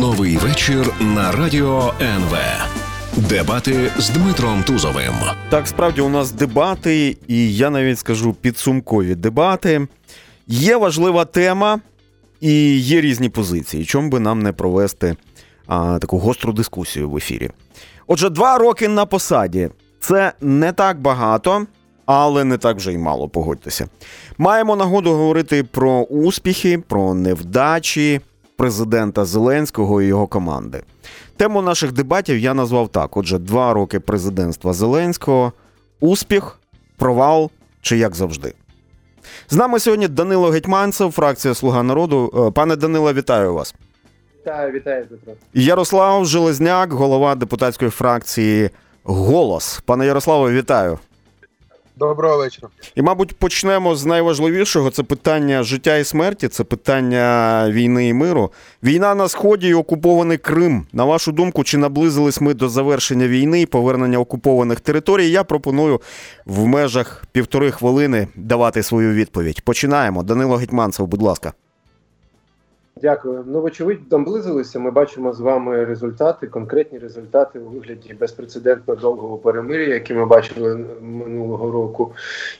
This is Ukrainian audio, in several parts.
Новий вечір на радіо НВ. Дебати з Дмитром Тузовим. Так, справді у нас дебати, і я навіть скажу підсумкові дебати. Є важлива тема і є різні позиції. Чому би нам не провести а, таку гостру дискусію в ефірі? Отже, два роки на посаді це не так багато, але не так вже й мало, погодьтеся. Маємо нагоду говорити про успіхи, про невдачі президента Зеленського і його команди. Тему наших дебатів я назвав так: отже, два роки президентства Зеленського, успіх, провал чи як завжди. З нами сьогодні Данило Гетьманцев, фракція Слуга народу. Е, пане Данило, вітаю вас. Вітаю, вітаю, Петро. Ярослав Железняк, голова депутатської фракції Голос. Пане Ярославе, вітаю. Доброго вечора. І, мабуть, почнемо з найважливішого: це питання життя і смерті, це питання війни і миру. Війна на сході і окупований Крим. На вашу думку, чи наблизились ми до завершення війни і повернення окупованих територій? Я пропоную в межах півтори хвилини давати свою відповідь. Починаємо. Данило Гетьманцев, будь ласка. Дякую. Ну, вочевидь, наблизилися. Ми бачимо з вами результати, конкретні результати у вигляді безпрецедентно довгого перемир'я, яке ми бачили минулого року.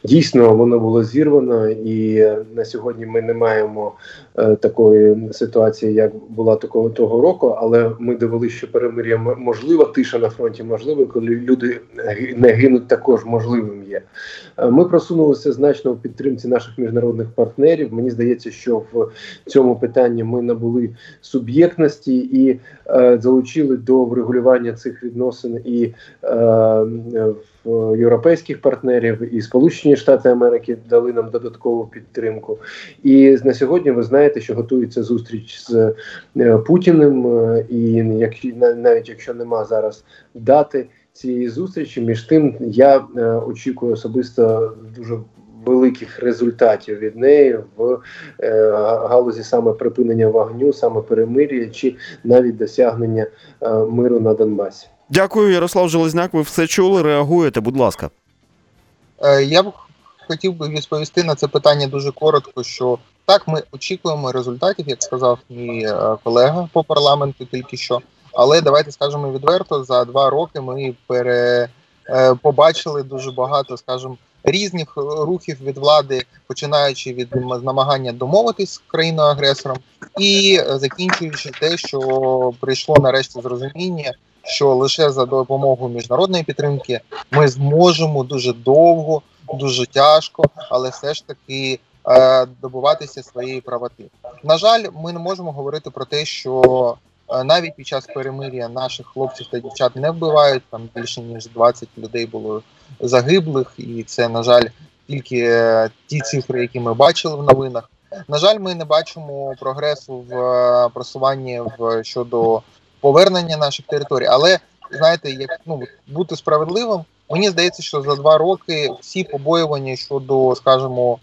Дійсно, воно було зірвано, і на сьогодні ми не маємо такої ситуації, як була такого того року. Але ми довели, що перемир'я можливо, тиша на фронті можливо, коли люди не гинуть, також можливим є. Е, ми просунулися значно у підтримці наших міжнародних партнерів. Мені здається, що в цьому питанні ми набули суб'єктності і е, залучили до врегулювання цих відносин і е, європейських партнерів, і Сполучені Штати Америки дали нам додаткову підтримку. І на сьогодні ви знаєте, що готується зустріч з е, Путіним, е, і як навіть якщо нема зараз дати. Цієї зустрічі між тим я е, очікую особисто дуже великих результатів від неї в е, галузі саме припинення вогню, саме перемир'я чи навіть досягнення е, миру на Донбасі. Дякую, Ярослав Железняк. Ви все чули. Реагуєте, будь ласка. Е, я б хотів би відповісти на це питання дуже коротко. Що так, ми очікуємо результатів, як сказав мій е, колега по парламенту, тільки що. Але давайте скажемо відверто: за два роки ми пере е, побачили дуже багато, скажімо, різних рухів від влади, починаючи від намагання домовитись з країною агресором, і закінчуючи те, що прийшло нарешті зрозуміння, що лише за допомогою міжнародної підтримки ми зможемо дуже довго, дуже тяжко, але все ж таки. Е, добуватися своєї правоти. На жаль, ми не можемо говорити про те, що навіть під час перемир'я наших хлопців та дівчат не вбивають. Там більше ніж 20 людей було загиблих, і це на жаль тільки е, ті цифри, які ми бачили в новинах. На жаль, ми не бачимо прогресу в е, просуванні в щодо повернення наших територій. Але знаєте, як ну бути справедливим, мені здається, що за два роки всі побоювання щодо, скажімо,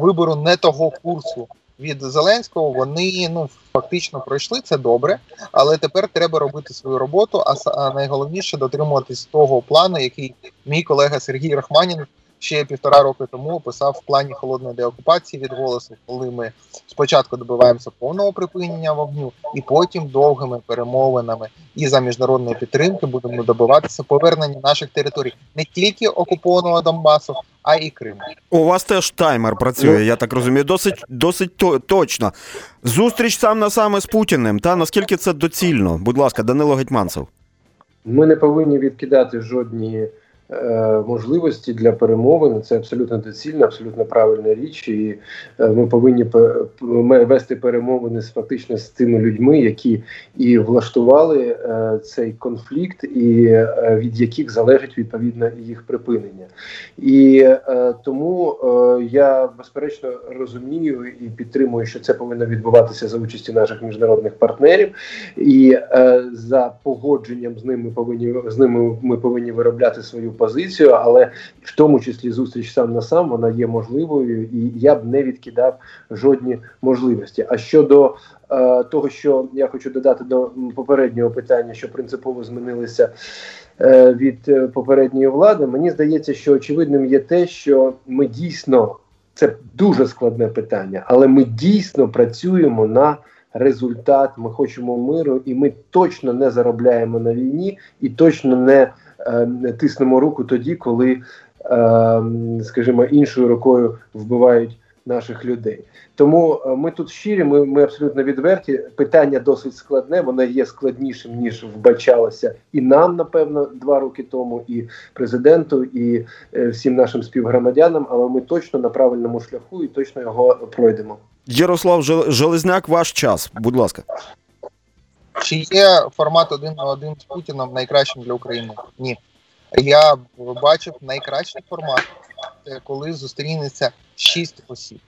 вибору не того курсу від Зеленського вони ну фактично пройшли це добре, але тепер треба робити свою роботу. А найголовніше дотримуватись того плану, який мій колега Сергій Рахманін ще півтора роки тому описав в плані холодної деокупації від голосу, коли ми спочатку добиваємося повного припинення вогню, і потім довгими перемовинами і за міжнародної підтримки будемо добиватися повернення наших територій не тільки окупованого Донбасу, а й Криму. У вас теж таймер працює. Я так розумію. Досить досить то, точно. Зустріч сам на саме з Путіним. Та наскільки це доцільно? Будь ласка, Данило Гетьманцев. Ми не повинні відкидати жодні. Е, можливості для перемовин. Це абсолютно доцільна, абсолютно правильна річ, і е, ми повинні вести перемовини з фактично з тими людьми, які і влаштували е, цей конфлікт, і від яких залежить відповідно їх припинення. І тому я безперечно розумію і підтримую, що це повинно відбуватися за участі наших міжнародних партнерів, і за погодженням з ними повинні з ними ми повинні виробляти свою позицію, але в тому числі зустріч сам на сам вона є можливою, і я б не відкидав жодні можливості. А щодо е, того, що я хочу додати до попереднього питання, що принципово змінилися е, від е, попередньої влади, мені здається, що очевидним є те, що ми дійсно це дуже складне питання, але ми дійсно працюємо на результат. Ми хочемо миру, і ми точно не заробляємо на війні і точно не тиснемо руку тоді, коли, е, скажімо, іншою рукою вбивають наших людей. Тому е, ми тут щирі, ми ми абсолютно відверті. Питання досить складне, воно є складнішим ніж вбачалося і нам, напевно, два роки тому, і президенту, і е, всім нашим співгромадянам. Але ми точно на правильному шляху і точно його пройдемо. Ярослав Железняк, ваш час, будь ласка. Чи є формат один на один з Путіном найкращим для України? Ні. Я бачив найкращий формат, коли зустрінеться шість осіб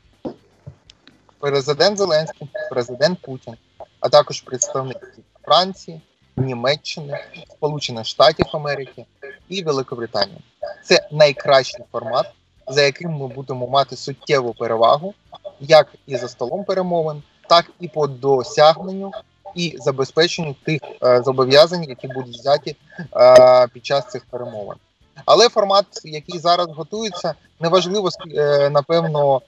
президент Зеленський, президент Путін, а також представники Франції, Німеччини, Сполучених Штатів Америки і Великобританії. Це найкращий формат, за яким ми будемо мати суттєву перевагу, як і за столом перемовин, так і по досягненню і забезпеченню тих е, зобов'язань, які будуть взяті е, під час цих перемовин. Але формат, який зараз готується, неважливо е, напевно,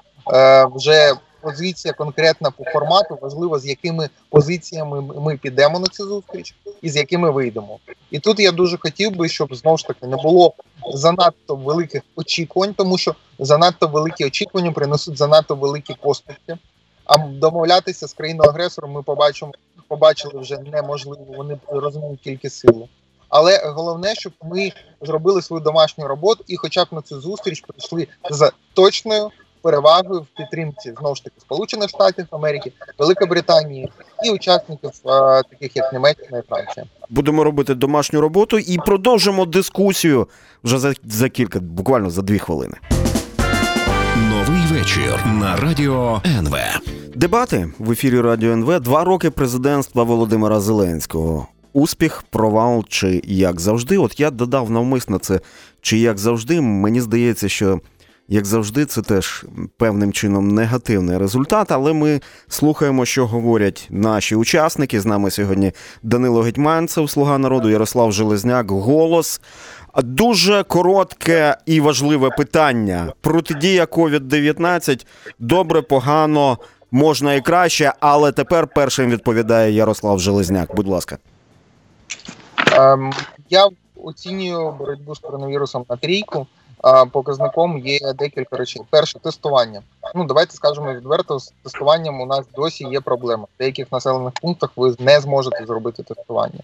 вже позиція конкретна по формату, важливо, з якими позиціями ми підемо на цю зустріч і з якими вийдемо. І тут я дуже хотів би, щоб знову ж таки не було занадто великих очікувань, тому що занадто великі очікування принесуть занадто великі поступки. А домовлятися з країною агресором ми побачимо, побачили вже неможливо. Вони розуміють тільки силу. Але головне, щоб ми зробили свою домашню роботу і, хоча б на цю зустріч, прийшли з точною перевагою в підтримці знову ж таки Сполучених Штатів Америки, Великобританії і учасників а, таких як Німеччина і Франція. Будемо робити домашню роботу і продовжимо дискусію вже за, за кілька, буквально за дві хвилини. Новий вечір на радіо НВ. Дебати в ефірі Радіо НВ. Два роки президентства Володимира Зеленського. Успіх, провал чи як завжди. От я додав навмисно це, чи як завжди. Мені здається, що як завжди, це теж певним чином негативний результат, але ми слухаємо, що говорять наші учасники. З нами сьогодні Данило Гетьманцев, Слуга народу, Ярослав Железняк, голос. Дуже коротке і важливе питання. Протидія COVID-19 добре, погано, можна і краще, але тепер першим відповідає Ярослав Железняк. Будь ласка. Ем, я оцінюю боротьбу з коронавірусом на трійку показником є декілька речей. Перше тестування. Ну давайте скажемо відверто, з тестуванням у нас досі є проблема. В деяких населених пунктах ви не зможете зробити тестування.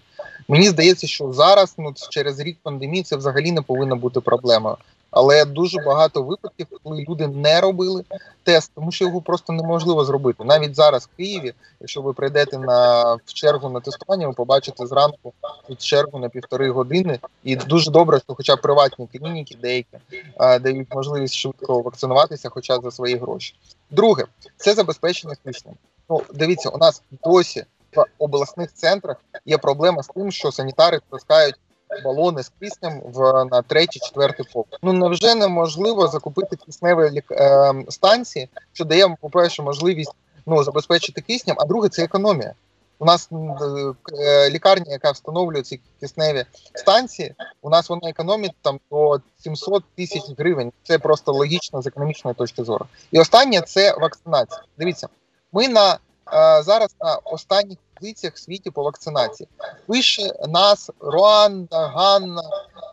Мені здається, що зараз, ну через рік пандемії, це взагалі не повинна бути проблемою. Але дуже багато випадків, коли люди не робили тест, тому що його просто неможливо зробити. Навіть зараз в Києві, якщо ви прийдете на в чергу на тестування, ви побачите зранку тут чергу на півтори години. І дуже добре, що, хоча приватні клініки, деякі а, дають можливість швидко вакцинуватися, хоча за свої гроші. Друге, це забезпечення киснем. Ну дивіться, у нас досі в обласних центрах є проблема з тим, що санітари таскають балони з киснем в на третій, четвертий поверх. Ну невже неможливо закупити кисневі е, станції, що дає, по перше, можливість ну забезпечити киснем, а друге це економія. У нас е, лікарня, яка встановлює ці кисневі станції, у нас вона економить там до 700 тисяч гривень. Це просто логічно з економічної точки зору. І останнє це вакцинація. Дивіться, ми на е, зараз на останніх позиціях в світі по вакцинації. Вище нас Руанда, Ганна,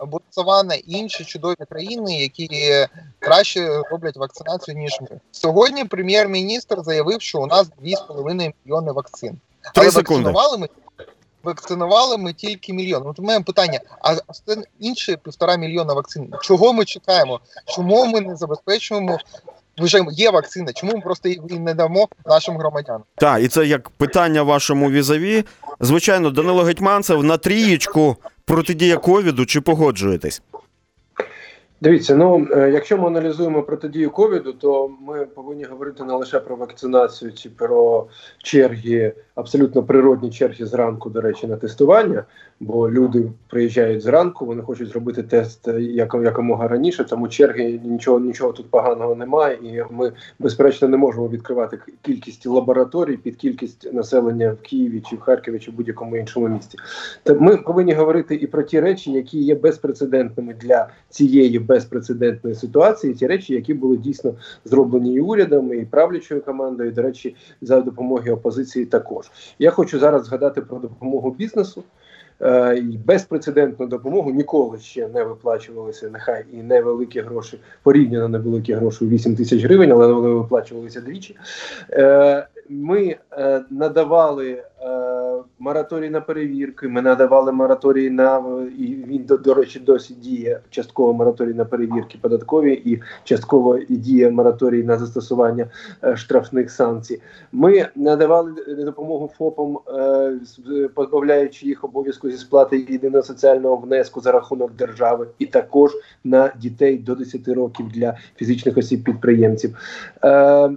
Ботсавана і інші чудові країни, які краще роблять вакцинацію ніж ми. Сьогодні прем'єр-міністр заявив, що у нас 2,5 мільйони вакцин. Але вакцинували ми. Вакцинували ми тільки мільйон. От у мене питання: а інші півтора мільйона вакцин. Чого ми чекаємо? Чому ми не забезпечуємо вже є вакцина, чому ми просто її не дамо нашим громадянам? Так, і це як питання вашому візаві. Звичайно, Данило Гетьманцев на трієчку протидія ковіду. Чи погоджуєтесь? Дивіться, ну е, якщо ми аналізуємо протидію ковіду, то ми повинні говорити не лише про вакцинацію чи про черги, абсолютно природні черги зранку, до речі, на тестування. Бо люди приїжджають зранку, вони хочуть зробити тест якомога раніше. Тому черги нічого нічого тут поганого немає, і ми безперечно не можемо відкривати кількість лабораторій під кількість населення в Києві чи в Харкові чи в будь-якому іншому місті. Та ми повинні говорити і про ті речі, які є безпрецедентними для цієї безпрецедентної ситуації, ті речі, які були дійсно зроблені і урядом, і правлячою командою, і, до речі, за допомоги опозиції. Також я хочу зараз згадати про допомогу бізнесу. Е, безпрецедентну допомогу ніколи ще не виплачувалися. Нехай і невеликі гроші, порівняно невеликі гроші 8 тисяч гривень, але вони виплачувалися двічі. Е, ми е, надавали мораторій на перевірки. Ми надавали мораторій на і він до, до речі досі діє частково мораторій на перевірки податкові і частково і діє мораторій на застосування е, штрафних санкцій. Ми надавали допомогу ФОПам, е, позбавляючи їх обов'язку зі сплати єдиного соціального внеску за рахунок держави, і також на дітей до 10 років для фізичних осіб підприємців. Е, е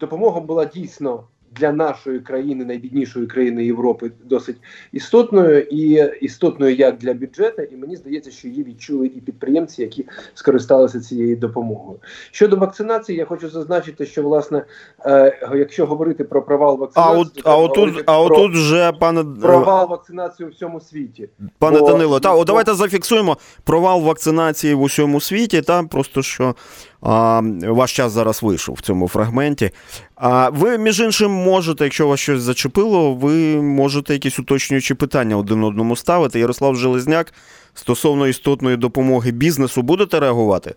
Допомога була дійсно для нашої країни, найбіднішої країни Європи, досить істотною і істотною як для бюджету. І мені здається, що її відчули і підприємці, які скористалися цією допомогою. Щодо вакцинації, я хочу зазначити, що власне, е, якщо говорити про провал вакцинації, а от а отут, а отут вже пане провал вакцинації у всьому світі, пане Бо... Данило. Та о, давайте зафіксуємо провал вакцинації в усьому світі. Та просто що а, Ваш час зараз вийшов в цьому фрагменті. А ви, між іншим, можете, якщо вас щось зачепило, ви можете якісь уточнюючі питання один одному ставити. Ярослав Железняк стосовно істотної допомоги бізнесу, будете реагувати?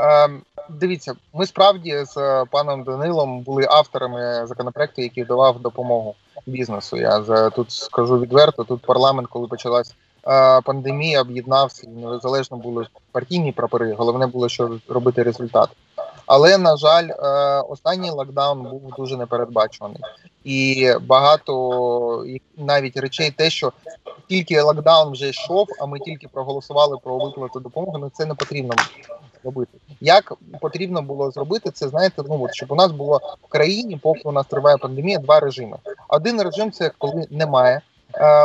Е, дивіться, ми справді з паном Данилом були авторами законопроекту, який давав допомогу бізнесу. Я тут скажу відверто. Тут парламент, коли почалась пандемія об'єднався і незалежно були партійні прапори. Головне було, що робити результат. Але на жаль, е, останній локдаун був дуже непередбачуваний, і багато навіть речей, те, що тільки локдаун вже йшов, а ми тільки проголосували про виплату допомоги. Ну це не потрібно робити. Як потрібно було зробити це, знаєте, ну от щоб у нас було в країні, поки у нас триває пандемія, два режими. Один режим це коли немає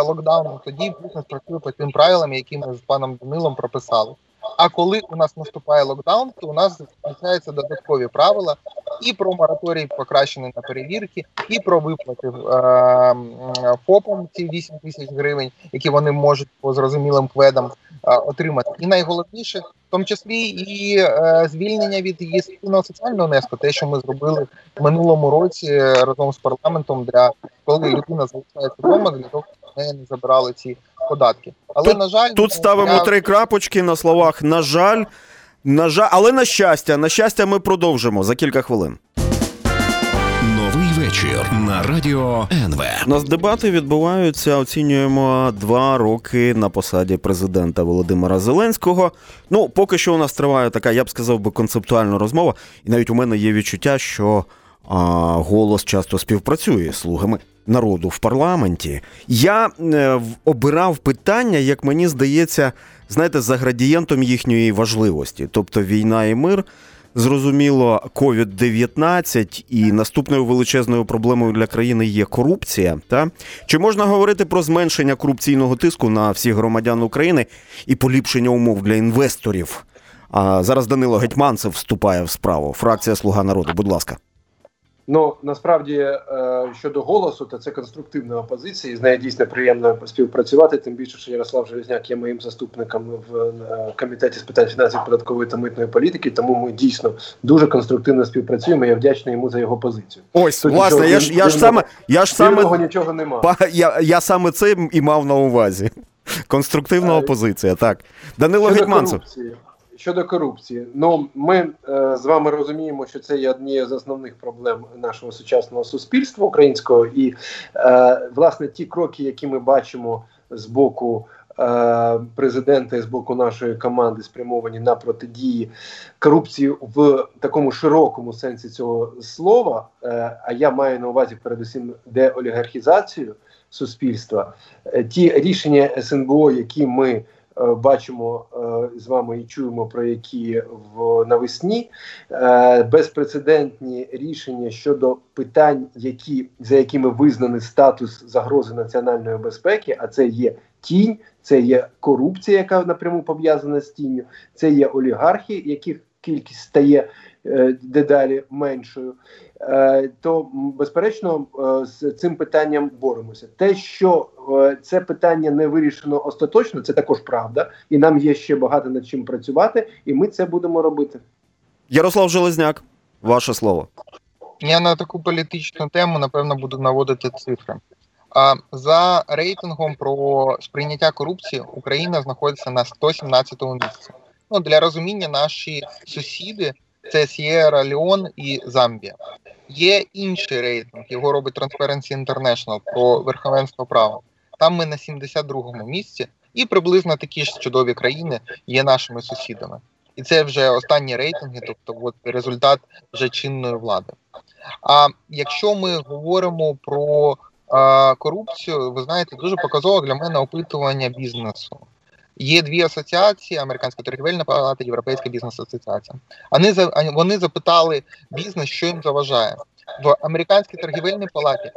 локдауну, тоді бізнес працює по тим правилам, які ми з паном Данилом прописали. А коли у нас наступає локдаун, то у нас включаються додаткові правила і про мораторій покращений на перевірки, і про виплати е, ФОПам ці 8 тисяч гривень, які вони можуть по зрозумілим кведам е, отримати. І найголовніше, в тому числі і е, звільнення від єдиного соціального внеску, те, що ми зробили в минулому році разом з парламентом, для коли людина залишається вдома, для того, щоб не забирали ці податки. Але тут, на жаль, тут ставимо я... три крапочки на словах. На жаль, на жаль, але на щастя, на щастя, ми продовжимо за кілька хвилин. Новий вечір на радіо НВ. У нас дебати відбуваються. Оцінюємо два роки на посаді президента Володимира Зеленського. Ну, поки що у нас триває така, я б сказав би, концептуальна розмова, і навіть у мене є відчуття, що а, голос часто співпрацює з слугами народу в парламенті. Я е, обирав питання, як мені здається, знаєте, за градієнтом їхньої важливості, тобто війна і мир. Зрозуміло, COVID-19 і наступною величезною проблемою для країни є корупція. Та чи можна говорити про зменшення корупційного тиску на всіх громадян України і поліпшення умов для інвесторів? А зараз Данило Гетьманцев вступає в справу. Фракція Слуга народу. Будь ласка. Ну насправді е, щодо голосу, то це конструктивна опозиція, і з нею дійсно приємно співпрацювати. Тим більше, що Ярослав Железняк є моїм заступником в е, комітеті з питань фінансів, податкової та митної політики. Тому ми дійсно дуже конструктивно співпрацюємо. Я вдячний йому за його позицію. Ось Тут власне, нічого, я ж я ж саме я ж саме нічого нема. Я я саме це і мав на увазі. Конструктивна опозиція. Так, Данило Гетьманцев. Щодо корупції, ну ми е, з вами розуміємо, що це є однією з основних проблем нашого сучасного суспільства українського, і е, власне ті кроки, які ми бачимо з боку е, президента і з боку нашої команди, спрямовані на протидії корупції в такому широкому сенсі цього слова. Е, а я маю на увазі передусім деолігархізацію суспільства, е, ті рішення СНБО, які ми бачимо е, з вами і чуємо про які в навесні. Е, безпрецедентні рішення щодо питань, які за якими визнаний статус загрози національної безпеки, а це є тінь, це є корупція, яка напряму пов'язана з тінню, це є олігархи, яких кількість стає е, дедалі меншою, е, то безперечно е, з цим питанням боремося. Те, що е, це питання не вирішено остаточно, це також правда, і нам є ще багато над чим працювати, і ми це будемо робити. Ярослав Железняк, ваше слово. Я на таку політичну тему напевно буду наводити цифри. А за рейтингом про сприйняття корупції Україна знаходиться на 117-му місці. Ну для розуміння наші сусіди це Сєра Леон і Замбія. Є інший рейтинг, його робить Transparency International про верховенство права. Там ми на 72-му місці, і приблизно такі ж чудові країни є нашими сусідами. І це вже останні рейтинги, тобто от результат вже чинної влади. А якщо ми говоримо про а, корупцію, ви знаєте, дуже показово для мене опитування бізнесу. Є дві асоціації: Американська торгівельна палата, Європейська бізнес-асоціація. Вони вони запитали бізнес, що їм заважає в американській торгівельній палаті.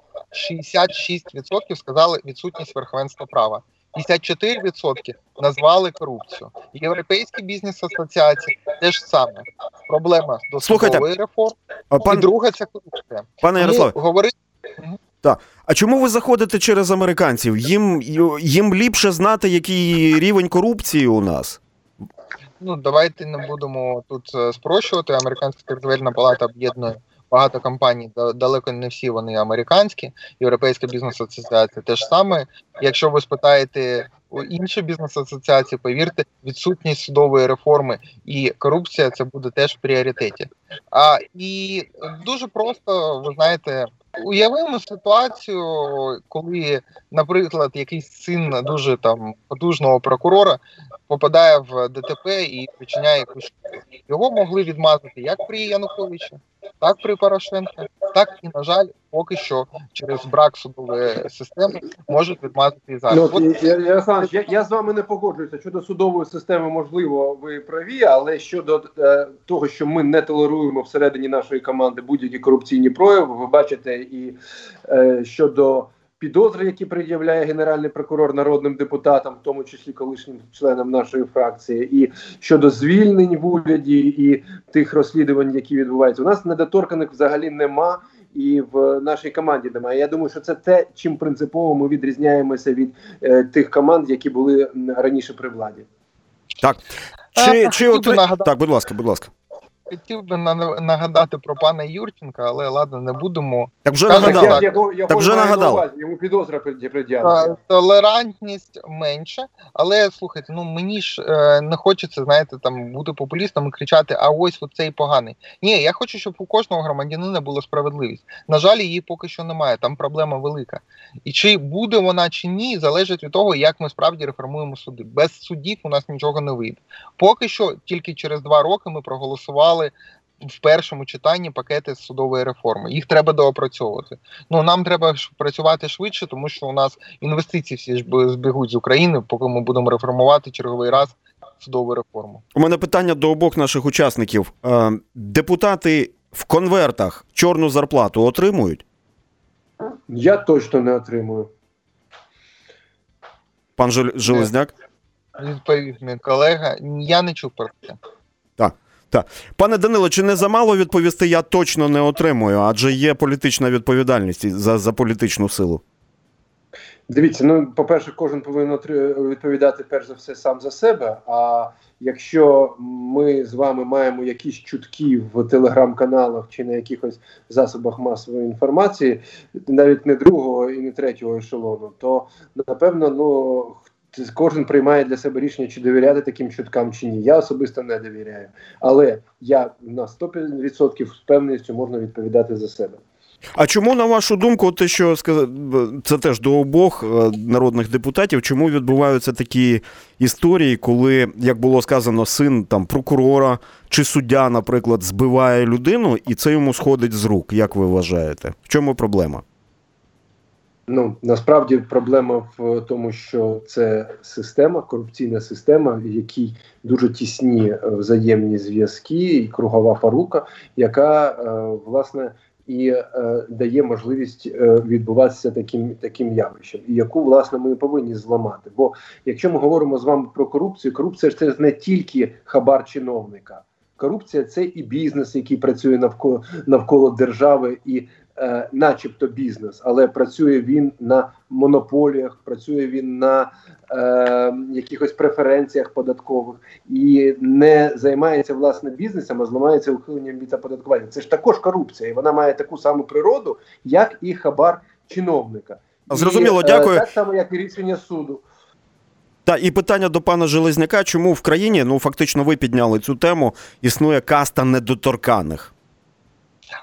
66% сказали відсутність верховенства права. 54% назвали корупцію. Європейські бізнес-асоціації теж саме проблема до судової реформи. Пан... І друга це корупція. Пане Ярославе, говорити. Так. А чому ви заходите через американців? Їм їм ліпше знати, який рівень корупції у нас? Ну давайте не будемо тут е, спрощувати. Американська торгівельна палата об'єднує багато компаній, далеко не всі вони американські. Європейська бізнес-асоціація теж саме. Якщо ви спитаєте у інші бізнес-асоціації, повірте, відсутність судової реформи і корупція це буде теж в пріоритеті. А і дуже просто ви знаєте. Уявимо ситуацію, коли, наприклад, якийсь син дуже там потужного прокурора попадає в ДТП і причиняє якусь його могли відмазати як при Януковичі, так при Порошенка, так і на жаль, поки що через брак судової системи можуть відмазати і зараз. Ну, От... я, я, я, я з вами не погоджуюся. Щодо судової системи, можливо, ви праві, але щодо е, того, що ми не толеруємо всередині нашої команди будь-які корупційні прояви, ви бачите, і е, щодо підозри, які пред'являє генеральний прокурор народним депутатам, в тому числі колишнім членам нашої фракції, і щодо звільнень в уряді і тих розслідувань, які відбуваються, у нас недоторканих взагалі нема. І в нашій команді немає. Я думаю, що це те, чим принципово ми відрізняємося від е, тих команд, які були раніше при владі. Так чи, чи от... так, будь ласка, будь ласка. Хотів би нагадати про пана Юрченка, але ладно, не будемо. Так вже нагадав. Я, я, так вже нагадав. Йому підозра пред'являється. Толерантність менша, але слухайте, ну мені ж е, не хочеться, знаєте, там бути популістом і кричати, а ось цей поганий. Ні, я хочу, щоб у кожного громадянина була справедливість. На жаль, її поки що немає. Там проблема велика. І чи буде вона чи ні, залежить від того, як ми справді реформуємо суди. Без судів у нас нічого не вийде. Поки що тільки через два роки ми проголосували проголосували в першому читанні пакети судової реформи. Їх треба доопрацьовувати. Ну нам треба працювати швидше, тому що у нас інвестиції всі ж збігуть з України, поки ми будемо реформувати черговий раз судову реформу. У мене питання до обох наших учасників. Е, депутати в конвертах чорну зарплату отримують? Я точно не отримую. Пан Железняк? Відповів мій колега. Я не чув про це. Так. Пане Данило, чи не замало відповісти я точно не отримую, адже є політична відповідальність за, за політичну силу? Дивіться, ну по-перше, кожен повинен відповідати перш за все сам за себе. А якщо ми з вами маємо якісь чутки в телеграм-каналах чи на якихось засобах масової інформації, навіть не другого і не третього ешелону, то напевно, ну кожен приймає для себе рішення, чи довіряти таким чуткам чи ні. Я особисто не довіряю. Але я на 100% з певністю можна відповідати за себе. А чому, на вашу думку, те, що сказав, це теж до обох е, народних депутатів, чому відбуваються такі історії, коли, як було сказано, син там прокурора чи суддя, наприклад, збиває людину, і це йому сходить з рук? Як ви вважаєте? В чому проблема? Ну насправді проблема в тому, що це система, корупційна система, в якій дуже тісні е, взаємні зв'язки і кругова порука, яка е, власне і е, дає можливість відбуватися таким таким явищем, і яку власне ми повинні зламати. Бо якщо ми говоримо з вами про корупцію, корупція це не тільки хабар чиновника. корупція це і бізнес, який працює навколо навколо держави, і, е, начебто, бізнес, але працює він на монополіях, працює він на е, якихось преференціях податкових і не займається власне бізнесом, а займається ухиленням від оподаткування. Це ж також корупція, і вона має таку саму природу, як і хабар чиновника. Зрозуміло, І, е, дякую. Так само, як і рішення суду. Та і питання до пана Железняка: чому в країні, ну фактично, ви підняли цю тему, існує каста недоторканих?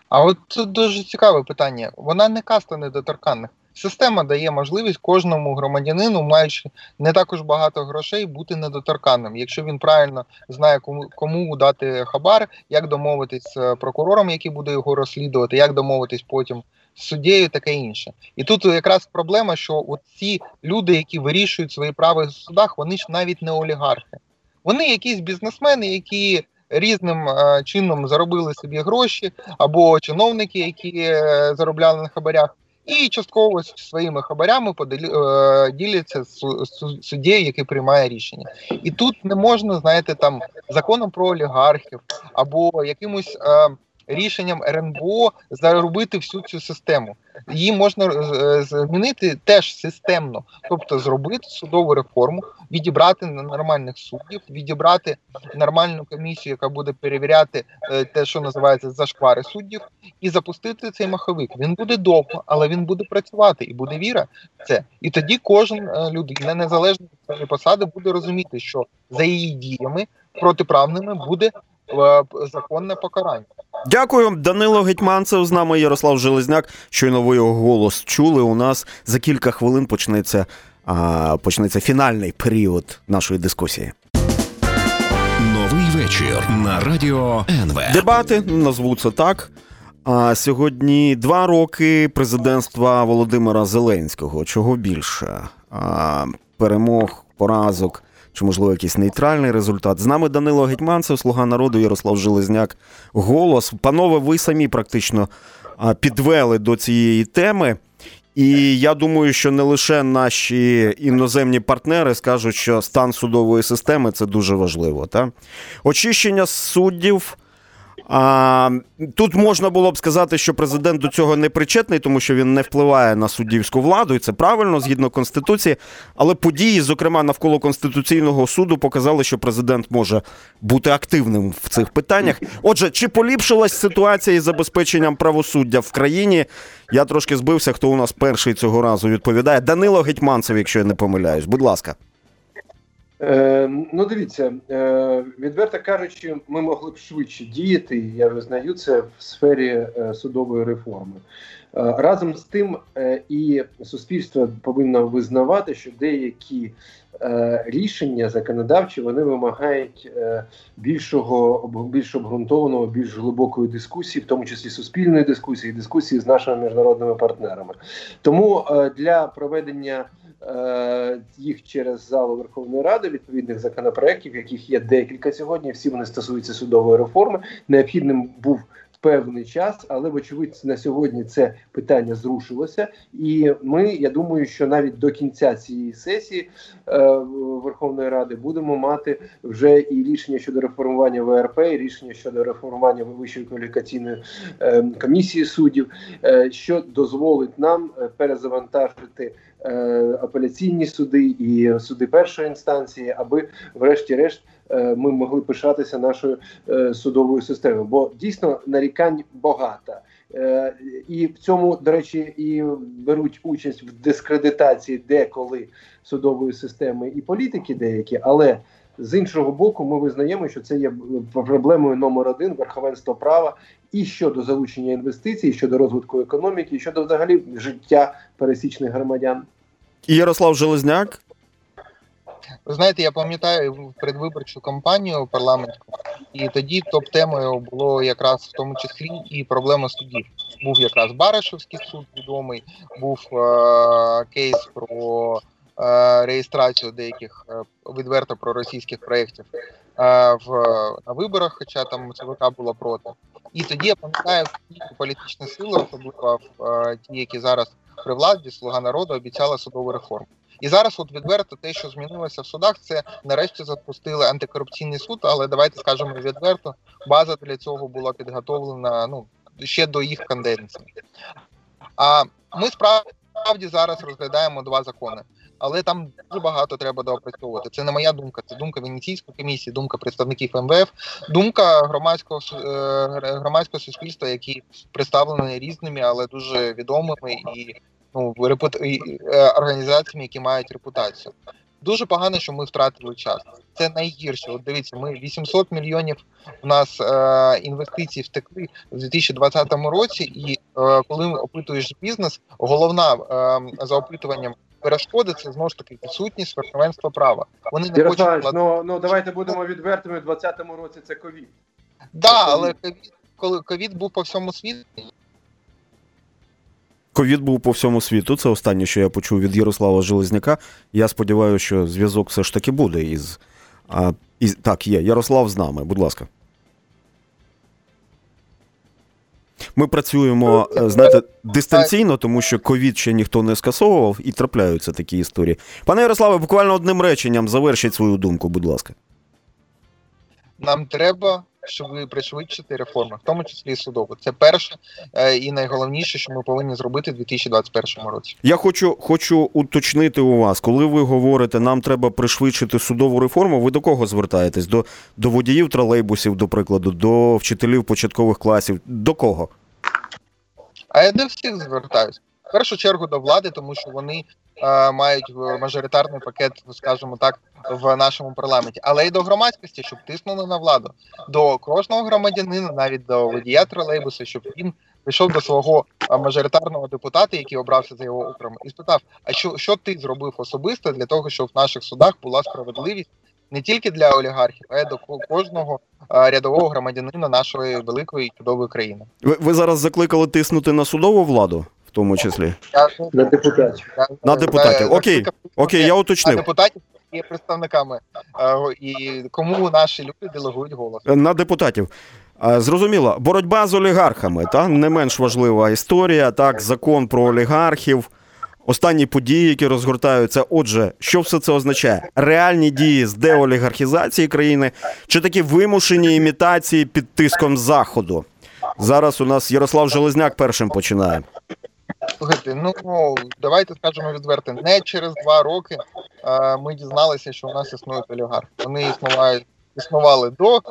А от тут дуже цікаве питання. Вона не каста недоторканних. Система дає можливість кожному громадянину, маючи не також багато грошей, бути недоторканним. Якщо він правильно знає, кому кому дати хабар, як домовитись з прокурором, який буде його розслідувати, як домовитись потім з суддєю, таке інше. І тут якраз проблема, що от ці люди, які вирішують свої права в судах, вони ж навіть не олігархи. Вони якісь бізнесмени, які різним е, чином заробили собі гроші, або чиновники, які е, заробляли на хабарях, і частково своїми хабарями поділі, е, діляться з су- су- суддєю, який приймає рішення. І тут не можна, знаєте, там законом про олігархів або якимось. Рішенням РНБО заробити всю цю систему. Її можна е, змінити теж системно, тобто зробити судову реформу, відібрати нормальних суддів, відібрати нормальну комісію, яка буде перевіряти е, те, що називається зашквари суддів, і запустити цей маховик. Він буде довго, але він буде працювати і буде віра в це. І тоді кожен е, людина, незалежно від своєї посади, буде розуміти, що за її діями протиправними буде е, законне покарання. Дякую, Данило Гетьманцев. З нами Ярослав Железняк. Щойно ви його голос чули. У нас за кілька хвилин почнеться, а, почнеться фінальний період нашої дискусії. Новий вечір на радіо НВ. Дебати назву це так. А сьогодні два роки президентства Володимира Зеленського. Чого більше? А, перемог, поразок, чи можливо якийсь нейтральний результат. З нами Данило Гетьманцев, слуга народу, Ярослав Железняк. Голос. Панове, ви самі практично підвели до цієї теми. І я думаю, що не лише наші іноземні партнери скажуть, що стан судової системи це дуже важливо. Та? Очищення суддів. А, тут можна було б сказати, що президент до цього не причетний, тому що він не впливає на суддівську владу, і це правильно згідно конституції. Але події, зокрема навколо конституційного суду, показали, що президент може бути активним в цих питаннях. Отже, чи поліпшилась ситуація із забезпеченням правосуддя в країні? Я трошки збився, хто у нас перший цього разу відповідає. Данило Гетьманцев, якщо я не помиляюсь, будь ласка. Е, ну, дивіться, е, відверто кажучи, ми могли б швидше діяти. Я визнаю це в сфері е, судової реформи. Е, разом з тим, е, і суспільство повинно визнавати, що деякі е, рішення законодавчі вони вимагають е, більшого більш обґрунтованого, більш глибокої дискусії, в тому числі суспільної дискусії, дискусії з нашими міжнародними партнерами. Тому е, для проведення е, їх через залу Верховної Ради відповідних законопроєктів, яких є декілька сьогодні. Всі вони стосуються судової реформи. Необхідним був певний час, але вочевидь на сьогодні це питання зрушилося. І ми, я думаю, що навіть до кінця цієї сесії е, Верховної Ради будемо мати вже і рішення щодо реформування ВРП, і рішення щодо реформування Вищої кваліфікаційної е, комісії суддів, е, що дозволить нам е, перезавантажити апеляційні суди і суди першої інстанції, аби, врешті-решт, е, ми могли пишатися нашою е, судовою системою. Бо дійсно нарікань багато. Е, і в цьому, до речі, і беруть участь в дискредитації деколи судової системи і політики деякі, але з іншого боку, ми визнаємо, що це є проблемою номер один верховенства права і щодо залучення інвестицій, і щодо розвитку економіки, і щодо взагалі життя пересічних громадян. Ярослав Железняк. Ви знаєте, я пам'ятаю предвиборчу кампанію парламентську, і тоді топ-темою було якраз в тому числі і проблема судів. Був якраз Баришевський суд відомий, був е- кейс про е- реєстрацію деяких е- відверто проросійських проєктів е- в на виборах, хоча там ЦВК було проти. І тоді я пам'ятаю, політичні сили, особливо в е- ті, які зараз при владі, слуга народу, обіцяла судову реформу. І зараз, от відверто, те, що змінилося в судах, це нарешті запустили антикорупційний суд, але давайте скажемо відверто, база для цього була підготовлена ну ще до їх канденції. А ми справді зараз розглядаємо два закони але там дуже багато треба доопрацьовувати. Це не моя думка, це думка Венеційської комісії, думка представників МВФ, думка громадського е, громадського суспільства, які представлені різними, але дуже відомими і ну репут... і, е, організаціями, які мають репутацію. Дуже погано, що ми втратили час. Це найгірше. От дивіться, ми 800 мільйонів у нас е, інвестицій втекли в 2020 році, і е, коли опитуєш бізнес, головна е, за опитуванням перешкоди це знову ж таки відсутність верховенства права. Вони не хочуть платити. Ну, ну давайте будемо відвертими. У 2020 році це ковід. Да, але ковід, коли ковід був по всьому світу. Ковід був по всьому світу. Це останнє, що я почув від Ярослава Железняка. Я сподіваюся, що зв'язок все ж таки буде із. А, із... Так, є. Ярослав з нами, будь ласка. Ми працюємо, е, знаєте, дистанційно, тому що ковід ще ніхто не скасовував і трапляються такі історії. Пане Ярославе, буквально одним реченням завершіть свою думку, будь ласка. Нам треба, щоб пришвидшити реформи, в тому числі і судову. Це перше е, і найголовніше, що ми повинні зробити в 2021 році. Я хочу хочу уточнити у вас, коли ви говорите, нам треба пришвидшити судову реформу. Ви до кого звертаєтесь? До, до водіїв тролейбусів, до прикладу, до вчителів початкових класів? До кого? А я до всіх звертаюся. В першу чергу до влади, тому що вони е, мають мажоритарний пакет, скажімо так, в нашому парламенті, але й до громадськості, щоб тиснули на владу, до кожного громадянина, навіть до водія тролейбуса, щоб він прийшов до свого мажоритарного депутата, який обрався за його окремо, і спитав: а що, що ти зробив особисто для того, щоб в наших судах була справедливість? Не тільки для олігархів, а й до кожного рядового громадянина нашої великої чудової країни. Ви ви зараз закликали тиснути на судову владу, в тому числі на депутатів. На депутатів. Окей, окей, я уточнив. На депутатів є представниками і кому наші люди делегують голос на депутатів. Зрозуміло, боротьба з олігархами, та не менш важлива історія. Так, закон про олігархів останні події, які розгортаються. Отже, що все це означає? Реальні дії з деолігархізації країни чи такі вимушені імітації під тиском заходу? Зараз у нас Ярослав Железняк першим починає. Слухайте, ну давайте скажемо відверто. Не через два роки е, ми дізналися, що у нас існують олігархи. Вони існують існували до е,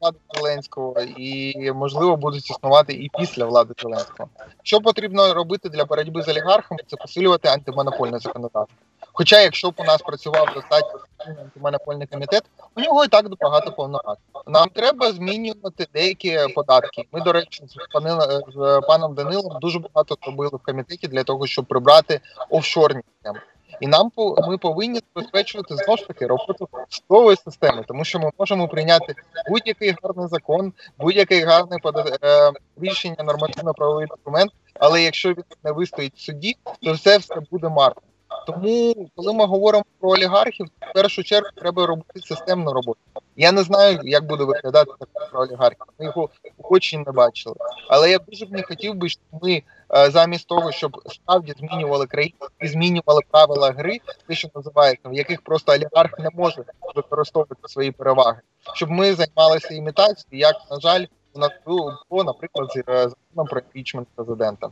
влади Зеленського, і можливо будуть існувати і після влади Зеленського. Що потрібно робити для боротьби з олігархами, це посилювати антимонопольне законодавство. Хоча, якщо б у нас працював достатньо антимонопольний комітет, у нього і так багато повноважень. Нам треба змінювати деякі податки. Ми, до речі, з паном, з паном Данилом дуже багато зробили в комітеті для того, щоб прибрати офшорні теми. І нам ми повинні забезпечувати знову ж таки роботу судової системи, тому що ми можемо прийняти будь-який гарний закон, будь-який гарний е, рішення нормативно-правовий документ. Але якщо він не вистоїть в суді, то все все буде марно. Тому, коли ми говоримо про олігархів, в першу чергу треба робити системну роботу. Я не знаю, як буде виглядати про олігархів. Ми його очі не бачили. Але я дуже б не хотів би, щоб ми е, замість того, щоб справді змінювали країну і змінювали правила гри, те, що називається, в яких просто олігарх не може використовувати свої переваги, щоб ми займалися імітацією, як на жаль, у нас було, наприклад, з е, законом про імпічмент президента.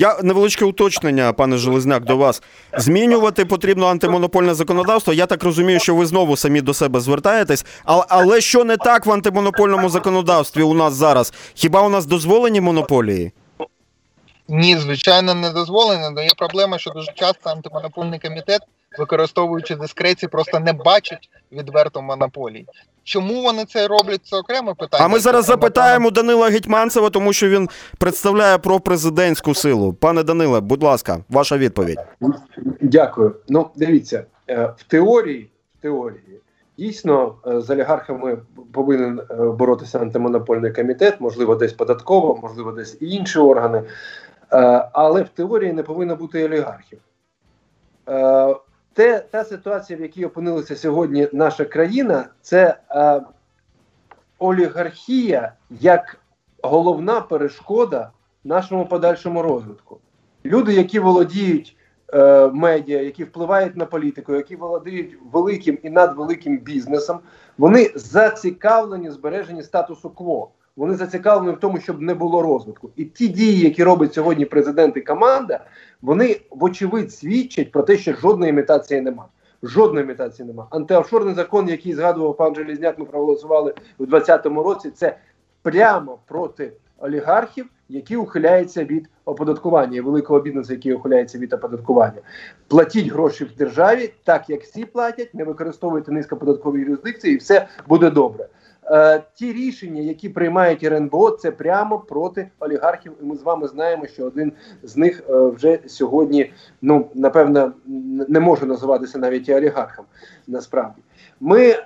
Я невеличке уточнення, пане Железняк, до вас. Змінювати потрібно антимонопольне законодавство. Я так розумію, що ви знову самі до себе звертаєтесь. Але, але що не так в антимонопольному законодавстві у нас зараз? Хіба у нас дозволені монополії? Ні, звичайно, не дозволено. Є проблема, що дуже часто антимонопольний комітет, використовуючи дискреції, просто не бачить відверто монополій. Чому вони це роблять? Це окреме питання. А ми зараз запитаємо Данила Гетьманцева, тому що він представляє пропрезидентську силу. Пане Даниле, будь ласка, ваша відповідь. Дякую. Ну, дивіться, е, в теорії, в теорії дійсно е, з олігархами повинен е, боротися антимонопольний комітет, можливо, десь податково, можливо, десь і інші органи. Але в теорії не повинно бути олігархів. Те, та ситуація, в якій опинилася сьогодні наша країна, це е, олігархія як головна перешкода нашому подальшому розвитку. Люди, які володіють е, медіа, які впливають на політику, які володіють великим і надвеликим бізнесом, вони зацікавлені в збереженні статусу кво. Вони зацікавлені в тому, щоб не було розвитку. І ті дії, які робить сьогодні президент і команда, вони вочевидь свідчать про те, що жодної імітації немає. Жодної імітації немає. Антиофшорний закон, який згадував пан Желізняк, ми проголосували у 2020 році. Це прямо проти олігархів, які ухиляються від оподаткування і великого бізнесу, який ухиляється від оподаткування. Платіть гроші в державі, так як всі платять, не використовуйте низькоподаткові юрисдикції, і все буде добре. Е, ті рішення, які приймають РНБО, це прямо проти олігархів. І ми з вами знаємо, що один з них е, вже сьогодні, ну напевно, не може називатися навіть і олігархом. Насправді, ми е,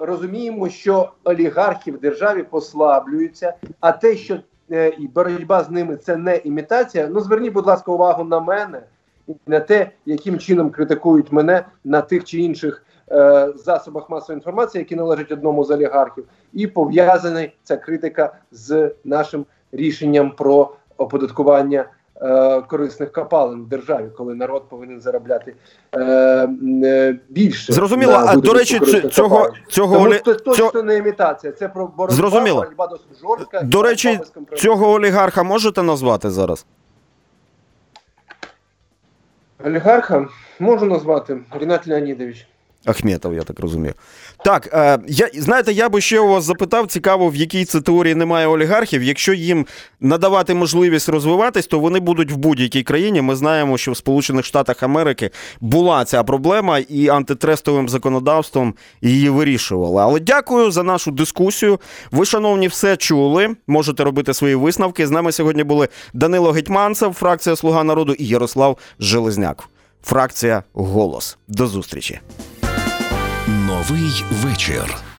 розуміємо, що олігархи в державі послаблюються, а те, що е, і боротьба з ними це не імітація. Ну зверніть, будь ласка, увагу на мене і на те, яким чином критикують мене на тих чи інших е, засобах масової інформації, які належать одному з олігархів, і пов'язана ця критика з нашим рішенням про оподаткування е, корисних копалин в державі, коли народ повинен заробляти е, е, більше. Зрозуміло. А до речі, цього, копалин. цього, Тому олі- це точно цього- не імітація, це про боротьба, Зрозуміло. боротьба досить жорстка. до речі, цього олігарха можете назвати зараз? олігарха можу назвати Рінат Леонідович. Ахметов, я так розумію. Так, е, я, знаєте, я би ще у вас запитав, цікаво, в якій це теорії немає олігархів. Якщо їм надавати можливість розвиватись, то вони будуть в будь-якій країні. Ми знаємо, що в Сполучених Штатах Америки була ця проблема, і антитрестовим законодавством її вирішували. Але дякую за нашу дискусію. Ви, шановні, все чули. Можете робити свої висновки. З нами сьогодні були Данило Гетьманцев, фракція Слуга народу, і Ярослав Железняк, фракція Голос. До зустрічі. Новий вечір.